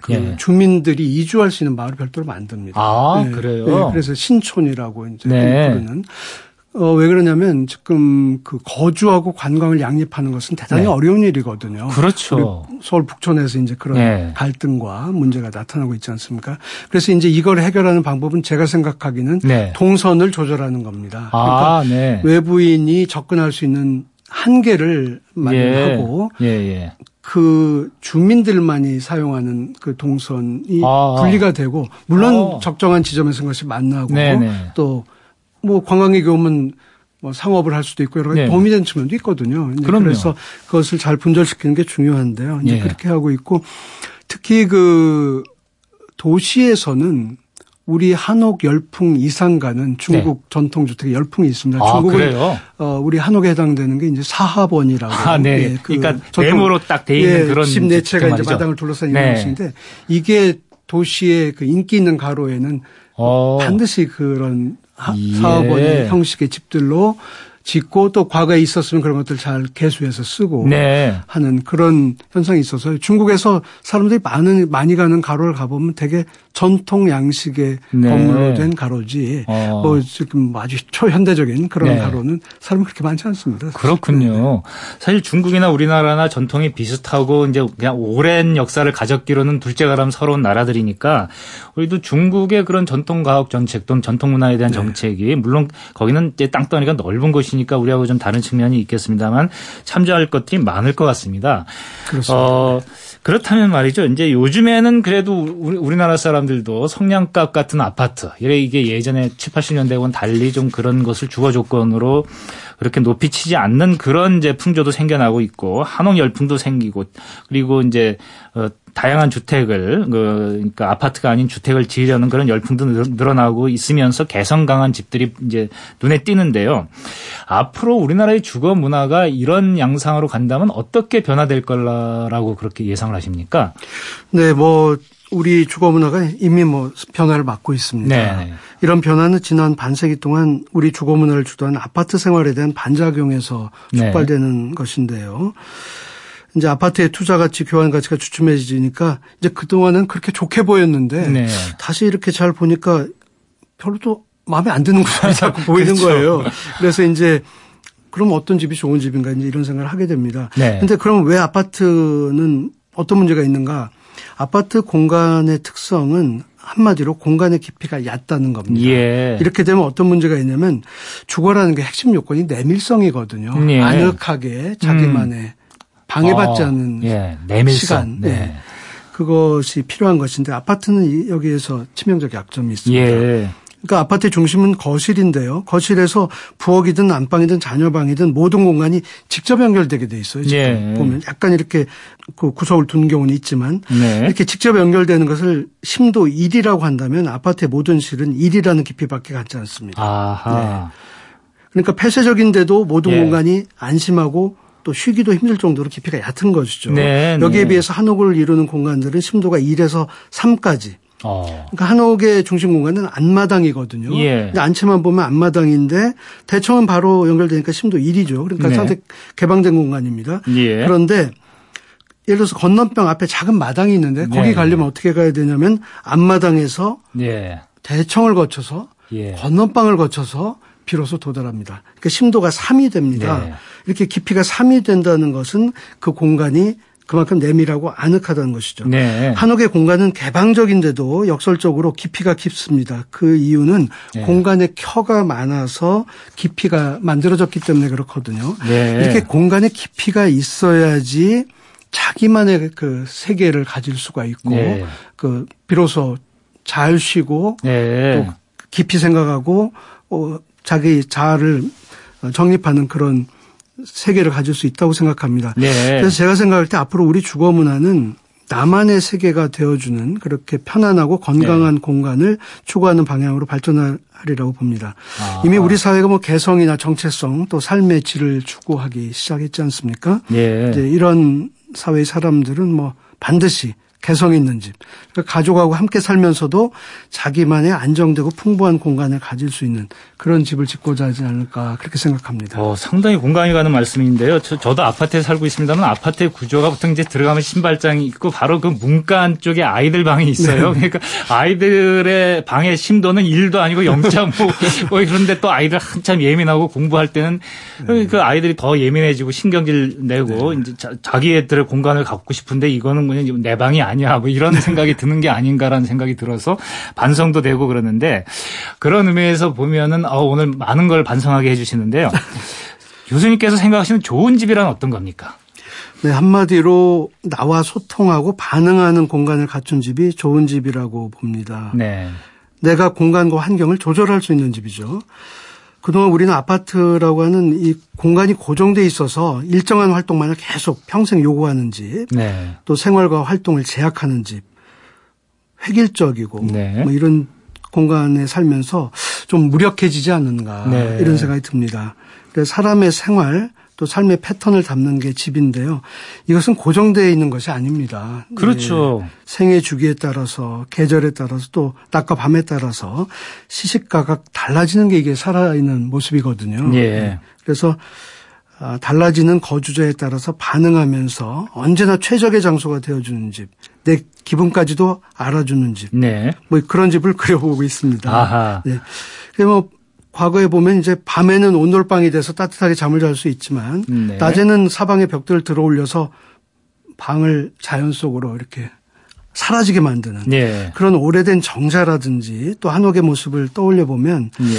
그 예. 주민들이 이주할 수 있는 마을을 별도로 만듭니다. 아, 네. 그래요? 네. 그래서 신촌이라고 이제 네. 부르는 어, 왜 그러냐면 지금 그 거주하고 관광을 양립하는 것은 대단히 네. 어려운 일이거든요. 그렇죠. 서울 북촌에서 이제 그런 네. 갈등과 문제가 나타나고 있지 않습니까? 그래서 이제 이걸 해결하는 방법은 제가 생각하기는 네. 동선을 조절하는 겁니다. 아, 그러니까 네. 외부인이 접근할 수 있는 한계를 마련하고 예. 예, 예. 그 주민들만이 사용하는 그 동선이 아. 분리가 되고 물론 아. 적정한 지점에서 그것이 만나고 네네. 네. 또 뭐 관광객이 오면 뭐 상업을 할 수도 있고 여러 가지 네. 도움이 되는 측면도 있거든요. 그래서 그것을 잘 분절시키는 게 중요한데요. 이제 네. 그렇게 하고 있고 특히 그 도시에서는 우리 한옥 열풍 이상 가는 중국 네. 전통 주택의 열풍이 있습니다. 아, 중국은 그래요? 어, 우리 한옥에 해당되는 게 이제 사합원이라고. 아, 네. 예, 그 그러니까 네모로 딱 돼 있는 예, 그런 집 내채가 이제 마당을 둘러싼 이런 네. 것인데 이게 도시의 그 인기 있는 가로에는 어. 반드시 그런 예. 사업원 형식의 집들로 짓고 또 과거에 있었으면 그런 것들 잘 개수해서 쓰고 네. 하는 그런 현상이 있어서 중국에서 사람들이 많은 많이 가는 가로를 가보면 되게 전통 양식의 네. 건물로 된 가로지 어. 뭐 지금 아주 초현대적인 그런 네. 가로는 사람 그렇게 많지 않습니다. 그렇군요. 네. 사실 중국이나 우리나라나 전통이 비슷하고 이제 그냥 오랜 역사를 가졌기로는 둘째 가람 서러운 나라들이니까 우리도 중국의 그런 전통 과학 정책 또는 전통 문화에 대한 네. 정책이 물론 거기는 이제 땅덩이가 넓은 곳이 니까 우리하고 좀 다른 측면이 있겠습니다만 참조할 것들이 많을 것 같습니다. 그렇습니다. 어, 그렇다면 말이죠. 이제 요즘에는 그래도 우리 나라 사람들도 성냥갑 같은 아파트, 이게 예전에 7, 80년대와는 달리 좀 그런 것을 주거 조건으로 그렇게 높이 치지 않는 그런 이제 풍조도 생겨나고 있고 한옥 열풍도 생기고 그리고 이제 어 다양한 주택을 그 그러니까 아파트가 아닌 주택을 지으려는 그런 열풍도 늘어나고 있으면서 개성 강한 집들이 이제 눈에 띄는데요. 앞으로 우리나라의 주거 문화가 이런 양상으로 간다면 어떻게 변화될 거라고 그렇게 예상을 하십니까? 네, 뭐 우리 주거 문화가 이미 뭐 변화를 맞고 있습니다. 네. 이런 변화는 지난 반세기 동안 우리 주거 문화를 주도한 아파트 생활에 대한 반작용에서 네. 촉발되는 네. 것인데요. 이제 아파트의 투자 가치, 교환 가치가 주춤해지니까 이제 그동안은 그렇게 좋게 보였는데 네. 다시 이렇게 잘 보니까 별로 또 마음에 안 드는 것이 자꾸 [LAUGHS] 보이는 그렇죠. 거예요. 그래서 이제 그럼 어떤 집이 좋은 집인가 이제 이런 생각을 하게 됩니다. 네. 근데 그럼 왜 아파트는 어떤 문제가 있는가? 아파트 공간의 특성은 한마디로 공간의 깊이가 얕다는 겁니다. 예. 이렇게 되면 어떤 문제가 있냐면 주거라는 게 핵심 요건이 내밀성이거든요. 예. 아늑하게 자기만의 음. 방해받지 어, 않는 예. 시간. 네. 네. 그것이 필요한 것인데 아파트는 여기에서 치명적 약점이 있습니다. 예. 그러니까 아파트의 중심은 거실인데요. 거실에서 부엌이든 안방이든 자녀방이든 모든 공간이 직접 연결되게 돼 있어요. 지금 예. 보면 약간 이렇게 그 구석을 둔 경우는 있지만 네. 이렇게 직접 연결되는 것을 심도 1이라고 한다면 아파트의 모든 실은 1이라는 깊이밖에 갖지 않습니다. 아하. 네. 그러니까 폐쇄적인데도 모든 예. 공간이 안심하고 또 쉬기도 힘들 정도로 깊이가 얕은 것이죠. 네, 여기에 네. 비해서 한옥을 이루는 공간들은 심도가 1에서 3까지 어. 그러니까 한옥의 중심 공간은 안마당이거든요. 예. 안채만 보면 안마당인데 대청은 바로 연결되니까 심도 1이죠. 그러니까 네. 상당히 개방된 공간입니다. 예. 그런데 예를 들어서 건너병 앞에 작은 마당이 있는데 거기 네. 가려면 어떻게 가야 되냐면 앞마당에서 예. 대청을 거쳐서 예. 건너방을 거쳐서 비로소 도달합니다. 그러니까 심도가 3이 됩니다. 네. 이렇게 깊이가 3이 된다는 것은 그 공간이 그만큼 내밀하고 아늑하다는 것이죠. 네. 한옥의 공간은 개방적인데도 역설적으로 깊이가 깊습니다. 그 이유는 네. 공간에 켜가 많아서 깊이가 만들어졌기 때문에 그렇거든요. 네. 이렇게 공간에 깊이가 있어야지 자기만의 그 세계를 가질 수가 있고 네. 그 비로소 잘 쉬고 네. 또 깊이 생각하고 어 자기 자아를 정립하는 그런 세계를 가질 수 있다고 생각합니다. 네. 그래서 제가 생각할 때 앞으로 우리 주거 문화는 나만의 세계가 되어주는 그렇게 편안하고 건강한 네. 공간을 추구하는 방향으로 발전하리라고 봅니다. 아. 이미 우리 사회가 뭐 개성이나 정체성 또 삶의 질을 추구하기 시작했지 않습니까? 네. 이제 이런 사회의 사람들은 뭐 반드시 개성 있는 집. 그러니까 가족하고 함께 살면서도 자기만의 안정되고 풍부한 공간을 가질 수 있는 그런 집을 짓고자 하지 않을까 그렇게 생각합니다. 어, 상당히 공감이 가는 말씀인데요. 저, 저도 아파트에 살고 있습니다만 아파트의 구조가 보통 이제 들어가면 신발장이 있고 바로 그 문간 안쪽에 아이들 방이 있어요. 네. 그러니까 아이들의 방의 심도는 1도 아니고 0.5뭐 [LAUGHS] 그런데 또 아이들 한참 예민하고 공부할 때는 네. 그 아이들이 더 예민해지고 신경질 내고 네. 이제 자, 기애들의 공간을 갖고 싶은데 이거는 그냥 내 방이 아니야 뭐 이런 생각이 드는 게 아닌가라는 생각이 들어서 반성도 되고 그러는데 그런 의미에서 보면은 어, 오늘 많은 걸 반성하게 해주시는데요. 교수님께서 생각하시는 좋은 집이란 어떤 겁니까? 네, 한마디로 나와 소통하고 반응하는 공간을 갖춘 집이 좋은 집이라고 봅니다. 네. 내가 공간과 환경을 조절할 수 있는 집이죠. 그동안 우리는 아파트라고 하는 이 공간이 고정돼 있어서 일정한 활동만을 계속 평생 요구하는 집, 네. 또 생활과 활동을 제약하는 집, 획일적이고 네. 뭐 이런 공간에 살면서 좀 무력해지지 않는가 네. 이런 생각이 듭니다. 그래서 사람의 생활 또 삶의 패턴을 담는 게 집인데요. 이것은 고정되어 있는 것이 아닙니다. 그렇죠. 네. 생애 주기에 따라서 계절에 따라서 또 낮과 밤에 따라서 시시각각 달라지는 게 이게 살아있는 모습이거든요. 예. 네. 그래서 아, 달라지는 거주자에 따라서 반응하면서 언제나 최적의 장소가 되어주는 집, 내 기분까지도 알아주는 집, 네. 뭐 그런 집을 [LAUGHS] 그려보고 있습니다. 아하. 네. 뭐 과거에 보면 이제 밤에는 온돌방이 돼서 따뜻하게 잠을 잘 수 있지만 네. 낮에는 사방에 벽들을 들어 올려서 방을 자연 속으로 이렇게 사라지게 만드는 네. 그런 오래된 정자라든지 또 한옥의 모습을 떠올려 보면 네.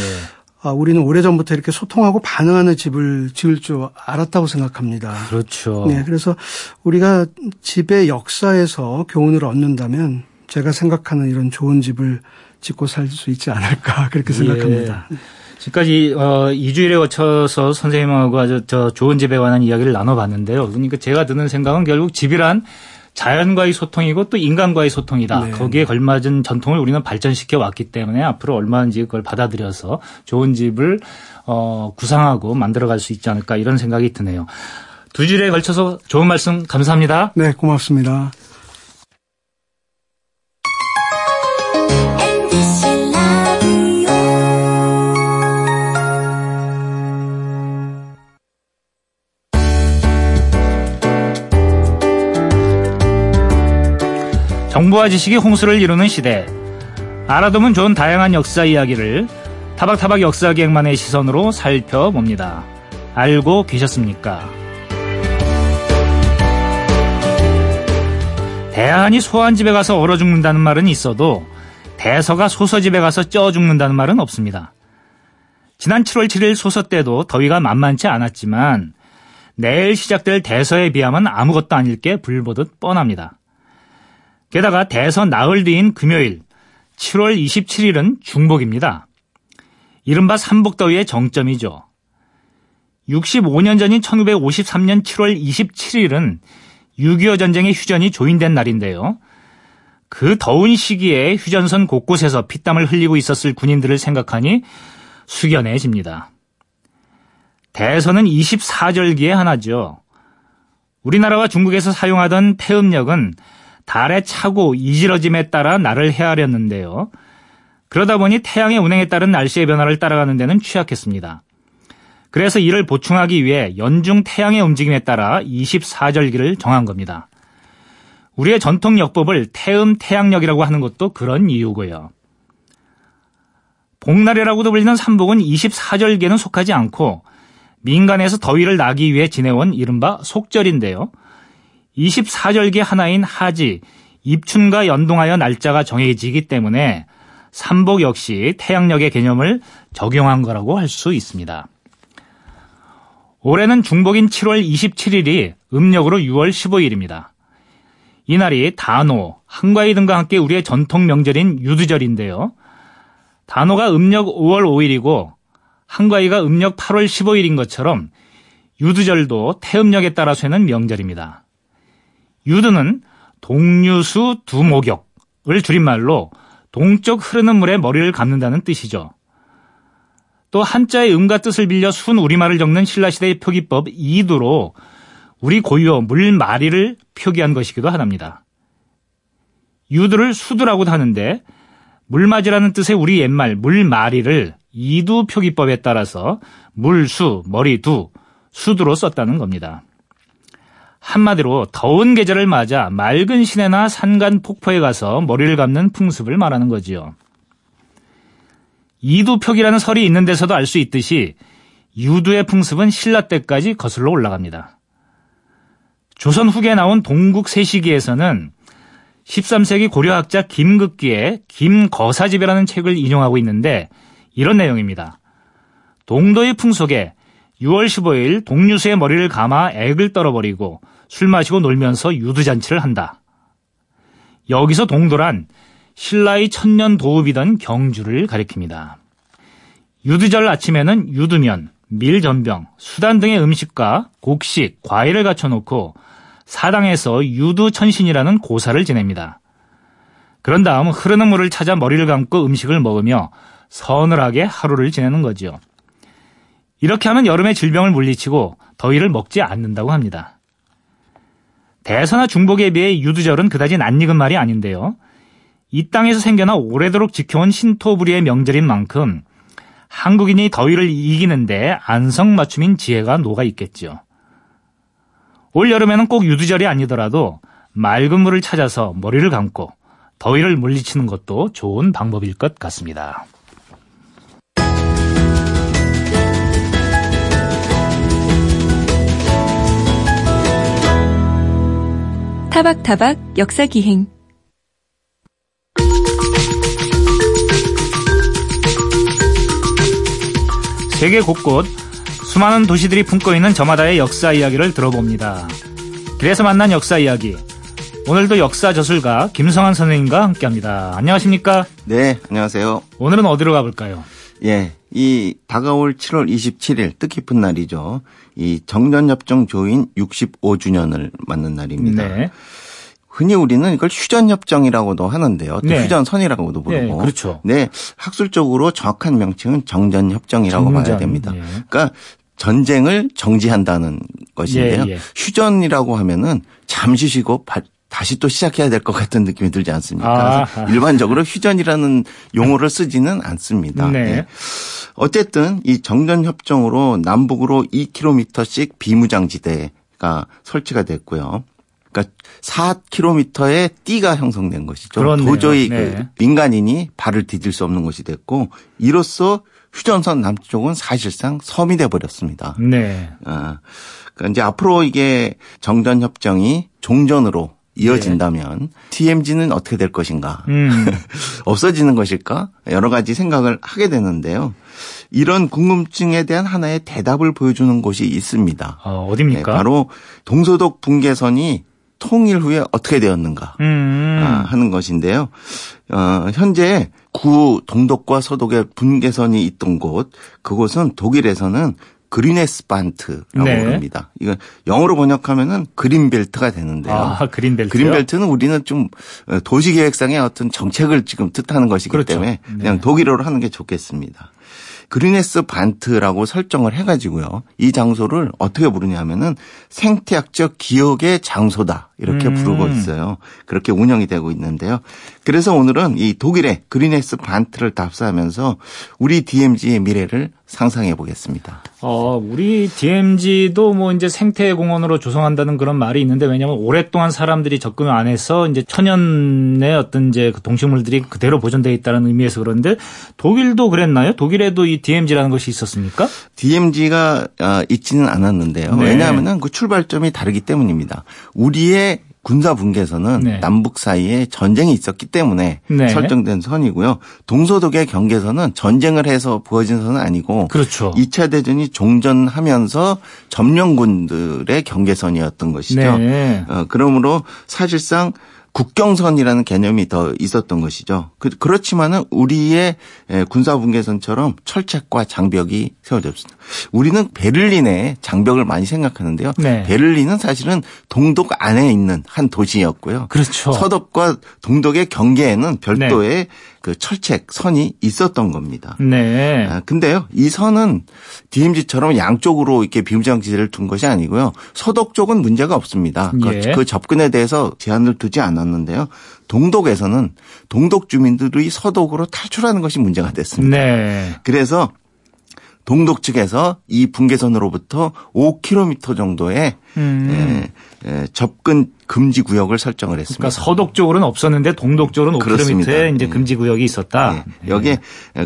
아, 우리는 오래전부터 이렇게 소통하고 반응하는 집을 지을 줄 알았다고 생각합니다. 그렇죠. 네. 그래서 우리가 집의 역사에서 교훈을 얻는다면 제가 생각하는 이런 좋은 집을 짓고 살 수 있지 않을까 그렇게 생각합니다. 예. 지금까지 어 2주일에 거쳐서 선생님하고 아주 저 좋은 집에 관한 이야기를 나눠봤는데요. 그러니까 제가 드는 생각은 결국 집이란 자연과의 소통이고 또 인간과의 소통이다. 네. 거기에 걸맞은 전통을 우리는 발전시켜 왔기 때문에 앞으로 얼마든지 그걸 받아들여서 좋은 집을 어, 구상하고 만들어갈 수 있지 않을까 이런 생각이 드네요. 두 주일에 걸쳐서 좋은 말씀 감사합니다. 네, 고맙습니다. 정보와 지식이 홍수를 이루는 시대. 알아두면 좋은 다양한 역사 이야기를 타박타박 역사기획만의 시선으로 살펴봅니다. 알고 계셨습니까? 대안이 소환집에 가서 얼어 죽는다는 말은 있어도 대서가 소서집에 가서 쪄 죽는다는 말은 없습니다. 지난 7월 7일 소서 때도 더위가 만만치 않았지만 내일 시작될 대서에 비하면 아무것도 아닐 게 불보듯 뻔합니다. 게다가 대서 나흘 뒤인 금요일 7월 27일은 중복입니다. 이른바 삼복더위의 정점이죠. 65년 전인 1953년 7월 27일은 6.25 전쟁의 휴전이 조인된 날인데요. 그 더운 시기에 휴전선 곳곳에서 피땀을 흘리고 있었을 군인들을 생각하니 숙연해집니다. 대선은 24절기의 하나죠. 우리나라와 중국에서 사용하던 태음력은 달의 차고 이지러짐에 따라 날을 헤아렸는데요. 그러다 보니 태양의 운행에 따른 날씨의 변화를 따라가는 데는 취약했습니다. 그래서 이를 보충하기 위해 연중 태양의 움직임에 따라 24절기를 정한 겁니다. 우리의 전통 역법을 태음 태양력이라고 하는 것도 그런 이유고요. 복날이라고도 불리는 삼복은 24절기에는 속하지 않고 민간에서 더위를 나기 위해 지내온 이른바 속절인데요. 24절기 하나인 하지, 입춘과 연동하여 날짜가 정해지기 때문에 삼복 역시 태양력의 개념을 적용한 거라고 할 수 있습니다. 올해는 중복인 7월 27일이 음력으로 6월 15일입니다. 이날이 단오, 한과일 등과 함께 우리의 전통 명절인 유두절인데요. 단오가 음력 5월 5일이고 한과일가 음력 8월 15일인 것처럼 유두절도 태음력에 따라 쇠는 명절입니다. 유두는 동유수 두목역을 줄임말로 동쪽 흐르는 물에 머리를 감는다는 뜻이죠. 또 한자의 음과 뜻을 빌려 순 우리말을 적는 신라시대의 표기법 이두로 우리 고유어 물마리를 표기한 것이기도 하답니다. 유두를 수두라고도 하는데 물맞이라는 뜻의 우리 옛말 물마리를 이두 표기법에 따라서 물수, 머리두, 수두로 썼다는 겁니다. 한마디로 더운 계절을 맞아 맑은 시내나 산간 폭포에 가서 머리를 감는 풍습을 말하는 거지요. 이두표기라는 설이 있는 데서도 알 수 있듯이 유두의 풍습은 신라 때까지 거슬러 올라갑니다. 조선 후기에 나온 동국 세시기에서는 13세기 고려학자 김극기의 김거사집이라는 책을 인용하고 있는데 이런 내용입니다. 동도의 풍속에 6월 15일 동유수의 머리를 감아 액을 떨어버리고 술 마시고 놀면서 유두잔치를 한다. 여기서 동도란 신라의 천년 도읍이던 경주를 가리킵니다. 유두절 아침에는 유두면, 밀전병, 수단 등의 음식과 곡식, 과일을 갖춰놓고 사당에서 유두천신이라는 고사를 지냅니다. 그런 다음 흐르는 물을 찾아 머리를 감고 음식을 먹으며 서늘하게 하루를 지내는 거지요. 이렇게 하면 여름의 질병을 물리치고 더위를 먹지 않는다고 합니다. 대서나 중복에 비해 유두절은 그다지 낯익은 말이 아닌데요. 이 땅에서 생겨나 오래도록 지켜온 신토부리의 명절인 만큼 한국인이 더위를 이기는데 안성맞춤인 지혜가 녹아 있겠지요. 올 여름에는 꼭 유두절이 아니더라도 맑은 물을 찾아서 머리를 감고 더위를 물리치는 것도 좋은 방법일 것 같습니다. 타박타박 역사기행 세계 곳곳 수많은 도시들이 품고 있는 저마다의 역사 이야기를 들어봅니다. 그래서 만난 역사 이야기. 오늘도 역사 저술가 김성환 선생님과 함께합니다. 안녕하십니까? 네, 안녕하세요. 오늘은 어디로 가볼까요? 예, 이 다가올 7월 27일 뜻깊은 날이죠. 이 정전협정 조인 65주년을 맞는 날입니다. 네. 흔히 우리는 이걸 휴전협정이라고도 하는데요. 또 네. 휴전선이라고도 부르고. 네, 그렇죠. 네, 학술적으로 정확한 명칭은 정전협정이라고 정전, 봐야 됩니다. 예. 그러니까 전쟁을 정지한다는 것인데요. 예, 예. 휴전이라고 하면은 잠시 쉬고 다시 또 시작해야 될 것 같은 느낌이 들지 않습니까? 일반적으로 휴전이라는 용어를 쓰지는 않습니다. 네. 네. 어쨌든 이 정전 협정으로 남북으로 2km씩 비무장지대가 설치가 됐고요. 그러니까 4km의 띠가 형성된 것이죠. 그렇네요. 도저히 그 네. 그 민간인이 발을 디딜 수 없는 것이 됐고 이로써 휴전선 남쪽은 사실상 섬이 돼 버렸습니다. 네. 어, 그러니까 이제 앞으로 이게 정전 협정이 종전으로 이어진다면 예. DMZ는 어떻게 될 것인가? 음. [LAUGHS] 없어지는 것일까? 여러 가지 생각을 하게 되는데요. 이런 궁금증에 대한 하나의 대답을 보여주는 곳이 있습니다. 어, 어딥니까? 네, 바로 동서독 분계선이 통일 후에 어떻게 되었는가 음. 아, 하는 것인데요. 어, 현재 구 동독과 서독의 분계선이 있던 곳, 그곳은 독일에서는 그리네스 반트라고 네. 부릅니다. 이건 영어로 번역하면은 그린벨트가 되는데요. 아, 그린벨트. 그린벨트는 우리는 좀 도시 계획상의 어떤 정책을 지금 뜻하는 것이기 그렇죠. 때문에 그냥 네. 독일어로 하는 게 좋겠습니다. 그리네스 반트라고 설정을 해가지고요. 이 장소를 어떻게 부르냐면은 생태학적 기억의 장소다. 이렇게 음. 부르고 있어요. 그렇게 운영이 되고 있는데요. 그래서 오늘은 이 독일의 그리네스 반트를 답사하면서 우리 DMZ의 미래를 상상해 보겠습니다. 어, 우리 DMZ도 뭐 이제 생태 공원으로 조성한다는 그런 말이 있는데 왜냐하면 오랫동안 사람들이 접근을 안 해서 이제 천연의 어떤 이제 그 동식물들이 그대로 보존되어 있다는 의미에서 그런데 독일도 그랬나요? 독일에도 이 DMZ라는 것이 있었습니까? DMZ가 아, 있지는 않았는데요. 네. 왜냐하면 그 출발점이 다르기 때문입니다. 우리의 군사 분계선은 네. 남북 사이에 전쟁이 있었기 때문에 네. 설정된 선이고요. 동서독의 경계선은 전쟁을 해서 부어진 선은 아니고 그렇죠. 2차 대전이 종전하면서 점령군들의 경계선이었던 것이죠. 네. 어, 그러므로 사실상 국경선이라는 개념이 더 있었던 것이죠. 그, 그렇지만은 우리의 군사 분계선처럼 철책과 장벽이 세워졌습니다. 우리는 베를린에 장벽을 많이 생각하는데요. 네. 베를린은 사실은 동독 안에 있는 한 도시였고요. 그렇죠. 서독과 동독의 경계에는 별도의 네. 그 철책 선이 있었던 겁니다. 네. 아, 근데요, 이 선은 DMZ처럼 양쪽으로 이렇게 비무장지대를 둔 것이 아니고요. 서독 쪽은 문제가 없습니다. 그 예. 그, 그 접근에 대해서 제한을 두지 않았는데요. 동독에서는 동독 주민들이 서독으로 탈출하는 것이 문제가 됐습니다. 네. 그래서 동독 측에서 이 분계선으로부터 5km 정도의 음. 에, 에, 접근 금지 구역을 설정을 했습니다. 그러니까 서독 쪽으로는 없었는데 동독 쪽으로는 5km에 이제 네. 금지 구역이 있었다. 네. 네. 여기에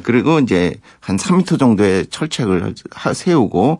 그리고 이제 한 3m 정도의 철책을 세우고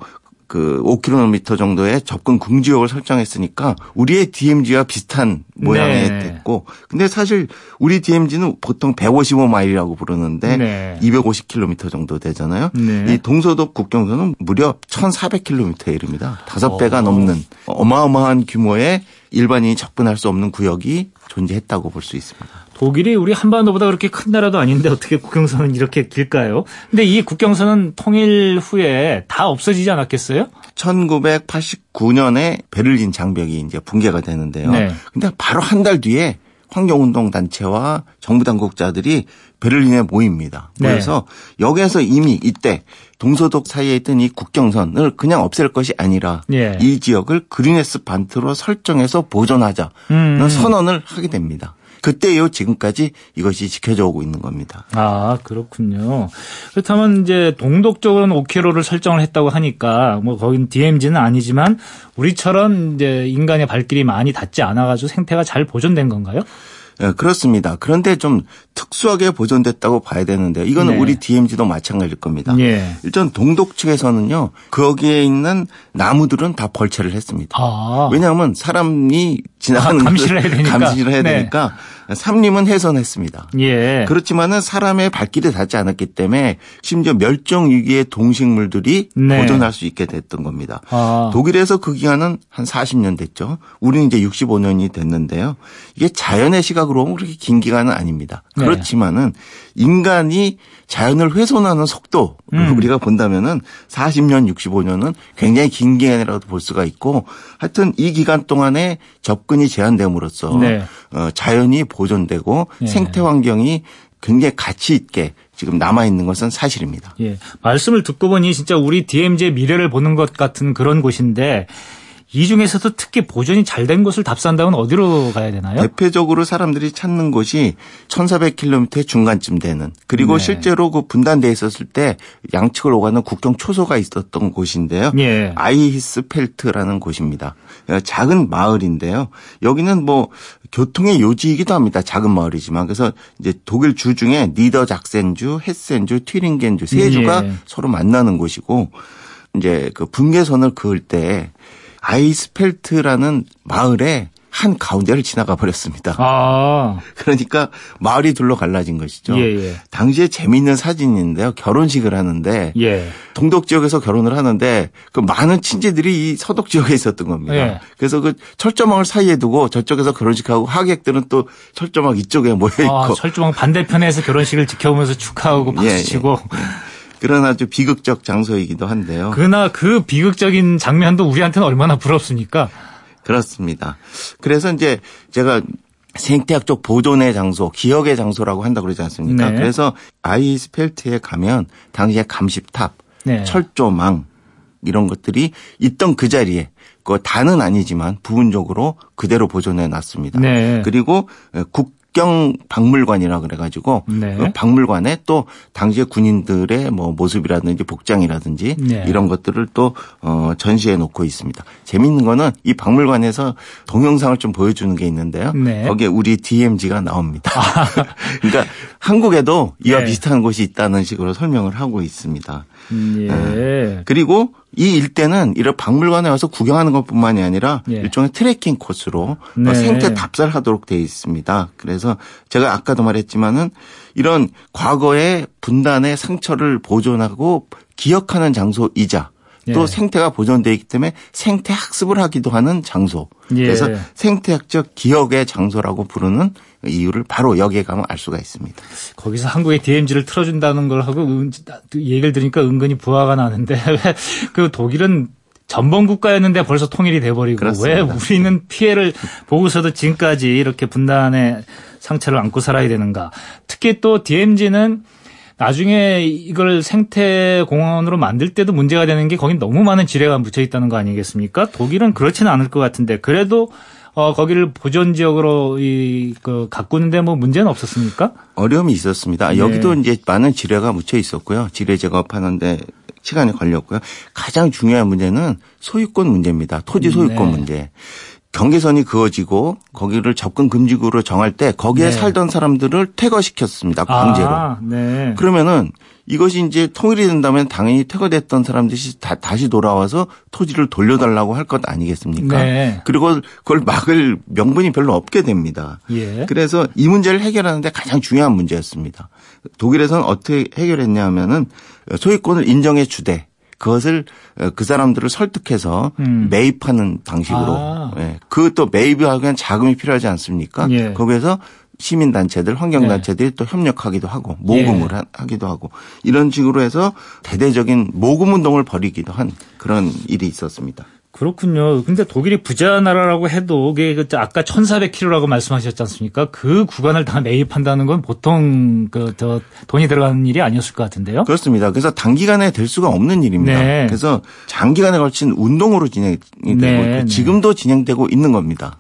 그 5km 정도의 접근 금지역을 설정했으니까 우리의 DMZ와 비슷한 모양이 네. 됐고 근데 사실 우리 DMZ는 보통 155마일이라고 부르는데 네. 250km 정도 되잖아요. 네. 이 동서독 국경선은 무려 1,400km에 이릅니다. 다섯 배가 넘는 어마어마한 규모의 일반인이 접근할 수 없는 구역이 존재했다고 볼 수 있습니다. 독일이 우리 한반도보다 그렇게 큰 나라도 아닌데 어떻게 국경선은 이렇게 길까요? 근데 이 국경선은 통일 후에 다 없어지지 않았겠어요? 1989년에 베를린 장벽이 이제 붕괴가 되는데요. 네. 근데 바로 한 달 뒤에 환경운동 단체와 정부 당국자들이 베를린에 모입니다. 네. 그래서 네. 여기에서 이미 이때 동서독 사이에 있던 이 국경선을 그냥 없앨 것이 아니라 예. 이 지역을 그리네스 반트로 설정해서 보존하자는 음. 선언을 하게 됩니다. 그때 요 지금까지 이것이 지켜져 오고 있는 겁니다. 아, 그렇군요. 그렇다면 이제 동독 쪽으로는 5km를 설정을 했다고 하니까 뭐 거긴 DMZ는 아니지만 우리처럼 이제 인간의 발길이 많이 닿지 않아 가지고 생태가 잘 보존된 건가요? 네, 그렇습니다. 그런데 좀 특수하게 보존됐다고 봐야 되는데 이거는 네. 우리 DMZ도 마찬가지일 겁니다. 네. 일단 동독 측에서는요. 거기에 있는 나무들은 다 벌채를 했습니다. 아. 왜냐하면 사람이 지나가는 아, 감시를 해야 되니까. 감시를 해야 네. 되니까 삼림은 훼손했습니다. 예. 그렇지만은 사람의 발길이 닿지 않았기 때문에 심지어 멸종 위기의 동식물들이 네. 보존할 수 있게 됐던 겁니다. 아. 독일에서 그 기간은 한 40년 됐죠. 우리는 이제 65년이 됐는데요. 이게 자연의 시각으로 보면 그렇게 긴 기간은 아닙니다. 네. 그렇지만은 인간이 자연을 훼손하는 속도 음. 우리가 본다면은 40년, 65년은 굉장히 긴 기간이라도 볼 수가 있고 하여튼 이 기간 동안에 접근이 제한됨으로써 네. 어, 자연이 보존되고 네. 생태 환경이 굉장히 가치 있게 지금 남아 있는 것은 사실입니다. 예. 말씀을 듣고 보니 진짜 우리 DMZ의 미래를 보는 것 같은 그런 곳인데 이 중에서도 특히 보존이 잘 된 곳을 답사한다면 어디로 가야 되나요? 대표적으로 사람들이 찾는 곳이 1400km의 중간쯤 되는 그리고 네. 실제로 그 분단돼 있었을 때 양측을 오가는 국경 초소가 있었던 곳인데요. 네. 아이히스펠트라는 곳입니다. 작은 마을인데요. 여기는 뭐 교통의 요지이기도 합니다. 작은 마을이지만 그래서 이제 독일 주 중에 니더 작센주, 헤센주, 튀링겐주 세 주가 네. 서로 만나는 곳이고 이제 그 분계선을 그을 때 아이스펠트라는 마을에 한 가운데를 지나가 버렸습니다. 아. 그러니까 마을이 둘러 갈라진 것이죠. 예, 예. 당시에 재미있는 사진인데요. 결혼식을 하는데 예. 동독 지역에서 결혼을 하는데 그 많은 친지들이 이 서독 지역에 있었던 겁니다. 예. 그래서 그 철조망을 사이에 두고 저쪽에서 결혼식하고 하객들은 또 철조망 이쪽에 모여 있고 아, 철조망 반대편에서 결혼식을 지켜보면서 축하하고 예, 박수치고 예. 그런 아주 비극적 장소이기도 한데요. 그러나 그 비극적인 장면도 우리한테는 얼마나 부럽습니까? 그렇습니다. 그래서 이제 제가 생태학 적 보존의 장소, 기억의 장소라고 한다고 그러지 않습니까? 네. 그래서 아이스펠트에 가면 당시에 감시탑, 네. 철조망 이런 것들이 있던 그 자리에 그 다는 아니지만 부분적으로 그대로 보존해 놨습니다. 네. 그리고 국 국경 박물관이라 그래가지고 네. 그 박물관에 또 당시의 군인들의 뭐 모습이라든지 복장이라든지 네. 이런 것들을 또 어, 전시해 놓고 있습니다. 재밌는 거는 이 박물관에서 동영상을 좀 보여주는 게 있는데요. 네. 거기에 우리 DMZ가 나옵니다. 아. [LAUGHS] 그러니까 한국에도 이와 네. 비슷한 곳이 있다는 식으로 설명을 하고 있습니다. 음, 예. 네. 그리고 이 일대는 이런 박물관에 와서 구경하는 것뿐만이 아니라 예. 일종의 트레킹 코스로 네. 생태 답사하도록 되어 있습니다. 그래서 제가 아까도 말했지만은 이런 과거의 분단의 상처를 보존하고 기억하는 장소이자 또 예. 생태가 보존되어 있기 때문에 생태 학습을 하기도 하는 장소. 예. 그래서 생태학적 기억의 장소라고 부르는 이유를 바로 여기에 가면 알 수가 있습니다. 거기서 한국의 DMZ를 틀어준다는 걸 하고 얘기를 들으니까 은근히 부화가 나는데 [LAUGHS] 왜그 독일은 전범 국가였는데 벌써 통일이 돼버리고 그렇습니다. 왜 우리는 피해를 보고서도 지금까지 이렇게 분단의 상처를 안고 살아야 되는가? 특히 또 DMZ는 나중에 이걸 생태 공원으로 만들 때도 문제가 되는 게 거긴 너무 많은 지뢰가 묻혀 있다는 거 아니겠습니까? 독일은 그렇지는 않을 것 같은데 그래도 어, 거기를 보존 지역으로 이, 그, 가꾸는데 뭐 문제는 없었습니까? 어려움이 있었습니다. 네. 여기도 이제 많은 지뢰가 묻혀 있었고요. 지뢰 제거하는데 시간이 걸렸고요. 가장 중요한 문제는 소유권 문제입니다. 토지 소유권 네. 문제. 경계선이 그어지고 거기를 접근 금지구로 정할 때 거기에 네. 살던 사람들을 퇴거시켰습니다. 강제로. 아, 네. 그러면은 이것이 이제 통일이 된다면 당연히 퇴거됐던 사람들이 다, 다시 돌아와서 토지를 돌려달라고 할 것 아니겠습니까? 네. 그리고 그걸 막을 명분이 별로 없게 됩니다. 예. 그래서 이 문제를 해결하는데 가장 중요한 문제였습니다. 독일에서는 어떻게 해결했냐 하면은 소유권을 인정해 주되 그것을 어, 그 사람들을 설득해서 음. 매입하는 방식으로 아. 예. 그것도 매입을 하기 위한 자금이 필요하지 않습니까? 예. 거기에서 시민단체들, 환경단체들이 네. 또 협력하기도 하고 모금을 예. 하기도 하고 이런 식으로 해서 대대적인 모금 운동을 벌이기도 한 그런 일이 있었습니다. 그렇군요. 근데 독일이 부자 나라라고 해도 그게 그 아까 1,400km라고 말씀하셨지 않습니까? 그 구간을 다 매입한다는 건 보통 그 저 돈이 들어가는 일이 아니었을 것 같은데요. 그렇습니다. 그래서 단기간에 될 수가 없는 일입니다. 네. 그래서 장기간에 걸친 운동으로 진행이 되고 네. 지금도 진행되고 있는 겁니다.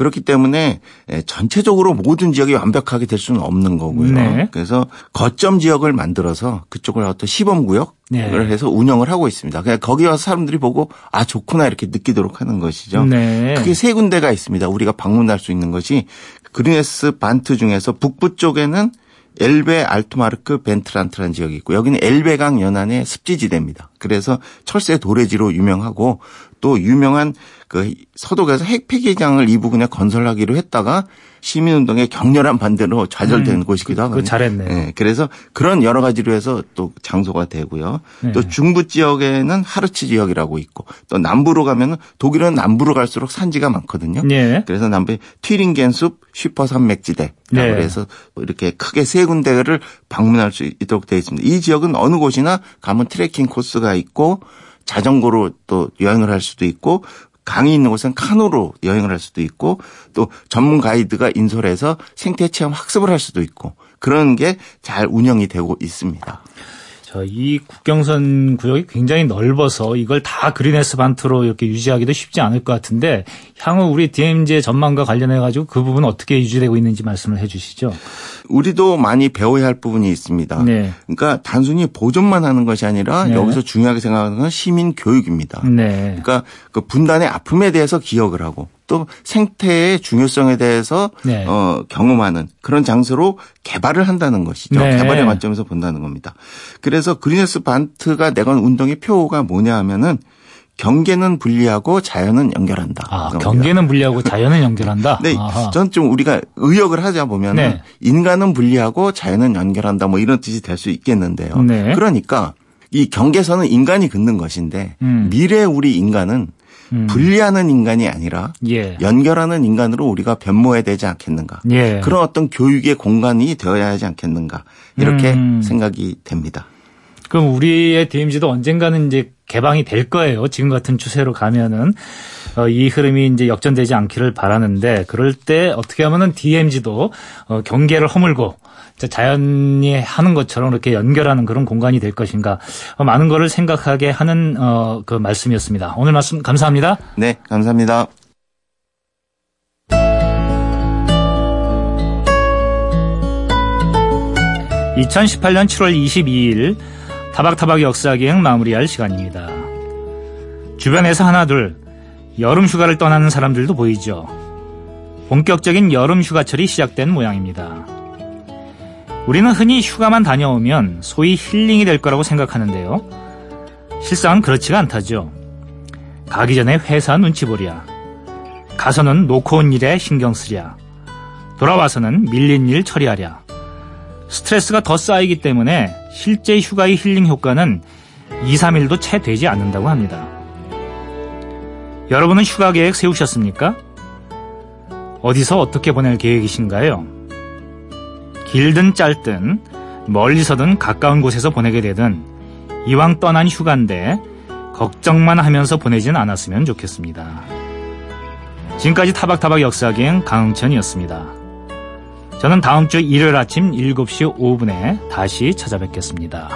그렇기 때문에 예, 전체적으로 모든 지역이 완벽하게 될 수는 없는 거고요. 네. 그래서 거점 지역을 만들어서 그쪽을 어떤 시범 구역을 네. 해서 운영을 하고 있습니다. 그냥 거기 와서 사람들이 보고 아 좋구나 이렇게 느끼도록 하는 것이죠. 네. 그게 세 군데가 있습니다. 우리가 방문할 수 있는 것이 그뤼네스 반트 중에서 북부 쪽에는 엘베 알트마르크 벤트란트라는 지역이 있고 여기는 엘베강 연안의 습지지대입니다. 그래서 철새 도래지로 유명하고 또 유명한 그 서독에서 핵 폐기장을 이 부근에 건설하기로 했다가 시민운동의 격렬한 반대로 좌절된 음, 곳이기도 하고. 그, 잘했네. 네, 그래서 그런 여러 가지로 해서 또 장소가 되고요. 네. 또 중부 지역에는 하르츠 지역이라고 있고 또 남부로 가면은 독일은 남부로 갈수록 산지가 많거든요. 네. 그래서 남부에 튀링겐 숲 슈퍼 산맥지대. 네. 그래서 이렇게 크게 세 군데를 방문할 수 있도록 되어 있습니다. 이 지역은 어느 곳이나 가면 트레킹 코스가 있고 자전거로 또 여행을 할 수도 있고 강이 있는 곳은 카누로 여행을 할 수도 있고 또 전문 가이드가 인솔해서 생태 체험 학습을 할 수도 있고 그런 게 잘 운영이 되고 있습니다. 자, 이 국경선 구역이 굉장히 넓어서 이걸 다 그린에스 반트로 이렇게 유지하기도 쉽지 않을 것 같은데 향후 우리 DMZ 전망과 관련해 가지고 그 부분 어떻게 유지되고 있는지 말씀을 해 주시죠. 우리도 많이 배워야 할 부분이 있습니다. 네. 그러니까 단순히 보존만 하는 것이 아니라 네. 여기서 중요하게 생각하는 건 시민 교육입니다. 네. 그러니까 그 분단의 아픔에 대해서 기억을 하고 또 생태의 중요성에 대해서 네. 어, 경험하는 그런 장소로 개발을 한다는 것이죠. 네. 개발의 관점에서 본다는 겁니다. 그래서 그리네스 반트가 내건 운동의 표가 뭐냐 하면은 경계는 분리하고 자연은 연결한다. 아, 경계는 분리하고 자연은 연결한다. 네, 전 좀 우리가 의역을 하자 보면 네. 인간은 분리하고 자연은 연결한다. 뭐 이런 뜻이 될 수 있겠는데요. 네. 그러니까 이 경계선은 인간이 긋는 것인데 음. 미래 우리 인간은 음. 분리하는 인간이 아니라 예. 연결하는 인간으로 우리가 변모해야 되지 않겠는가. 예. 그런 어떤 교육의 공간이 되어야 하지 않겠는가. 이렇게 음. 생각이 됩니다. 그럼 우리의 DMZ도 언젠가는 이제 개방이 될 거예요. 지금 같은 추세로 가면은 어, 이 흐름이 이제 역전되지 않기를 바라는데 그럴 때 어떻게 하면은 DMZ도 어, 경계를 허물고 자연이 하는 것처럼 이렇게 연결하는 그런 공간이 될 것인가 어, 많은 거를 생각하게 하는 어, 그 말씀이었습니다. 오늘 말씀 감사합니다. 네, 감사합니다. (2018년 7월 22일) 타박타박 역사기행 마무리할 시간입니다. 주변에서 하나둘 여름 휴가를 떠나는 사람들도 보이죠. 본격적인 여름 휴가철이 시작된 모양입니다. 우리는 흔히 휴가만 다녀오면 소위 힐링이 될 거라고 생각하는데요. 실상은 그렇지가 않다죠. 가기 전에 회사 눈치 보랴. 가서는 놓고 온 일에 신경 쓰랴. 돌아와서는 밀린 일 처리하랴. 스트레스가 더 쌓이기 때문에 실제 휴가의 힐링 효과는 2, 3일도 채 되지 않는다고 합니다. 여러분은 휴가 계획 세우셨습니까? 어디서 어떻게 보낼 계획이신가요? 길든 짧든 멀리서든 가까운 곳에서 보내게 되든 이왕 떠난 휴가인데 걱정만 하면서 보내진 않았으면 좋겠습니다. 지금까지 타박타박 역사기행 강흥천이었습니다. 저는 다음 주 일요일 아침 7시 5분에 다시 찾아뵙겠습니다.